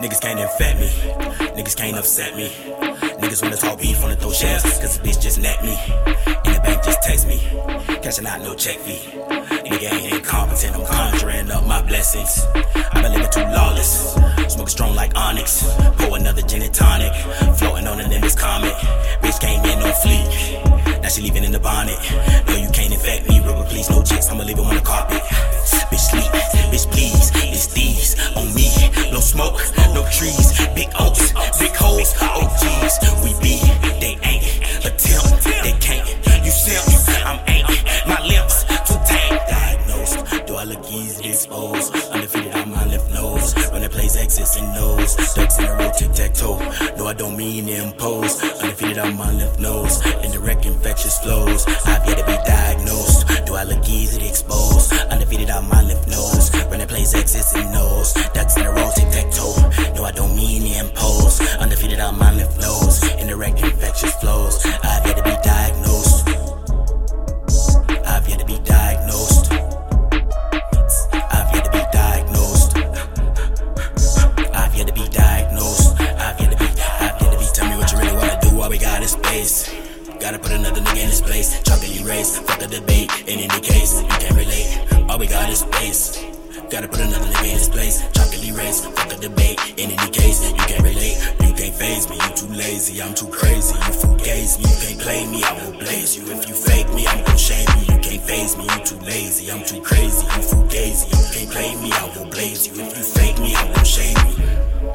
Niggas can't infect me, niggas can't upset me. Niggas wanna talk beef, wanna throw shells, cause the bitch just net me. In the bank, just text me, cashing out no check fee. Nigga ain't incompetent, I'm conjuring up my blessings. i been living too lawless, smoking strong like onyx. Pour another gin and tonic, floating on an endless comet. In bonnet. No, you can't infect me, rubber please, no chicks, I'ma leave it on the carpet. Bitch sleep, bitch please, it's these on me. No smoke, no trees, big oaks, big holes, OGs. We be, they ain't, attempt, they can't. You simp, I'm ain't, my lips too tame. Diagnosed, do I look easy to expose? Undefeated on my lymph nodes. When it plays X's and O's, ducks in a row, tic tac toe. No, I don't mean impose. Undefeated on my left nose. nodes. the infectious flows. I've yet to be diagnosed. Do I look easy to expose? Undefeated on my lymph nodes. When it plays X's and O's, ducks in a row, tic tac toe. No, I don't mean to impose. Undefeated on my lymph nodes. Indirect infectious flows. I've yet to be diagnosed. I've yet to be diagnosed. I've yet to be diagnosed. I've yet to be diagnosed. I've yet to be, I've yet to be. Tell me what you really wanna do. All we got is space. Gotta put another nigga in his place. Chocolate race, fuck the debate. In any case, you can't relate. All we got is space. Gotta put another nigga in his place. Chocolate race, fuck the debate. In any case, you can't relate. You can't phase me. You too lazy. I'm too crazy. You fugaze me. You can't play me. I will blaze you. If you fake me, I'm gon' shame you. You can't phase me. You too lazy. I'm too crazy. You fugazi. You can't play me. I will blaze you. If you fake me, I'm gon' shame you.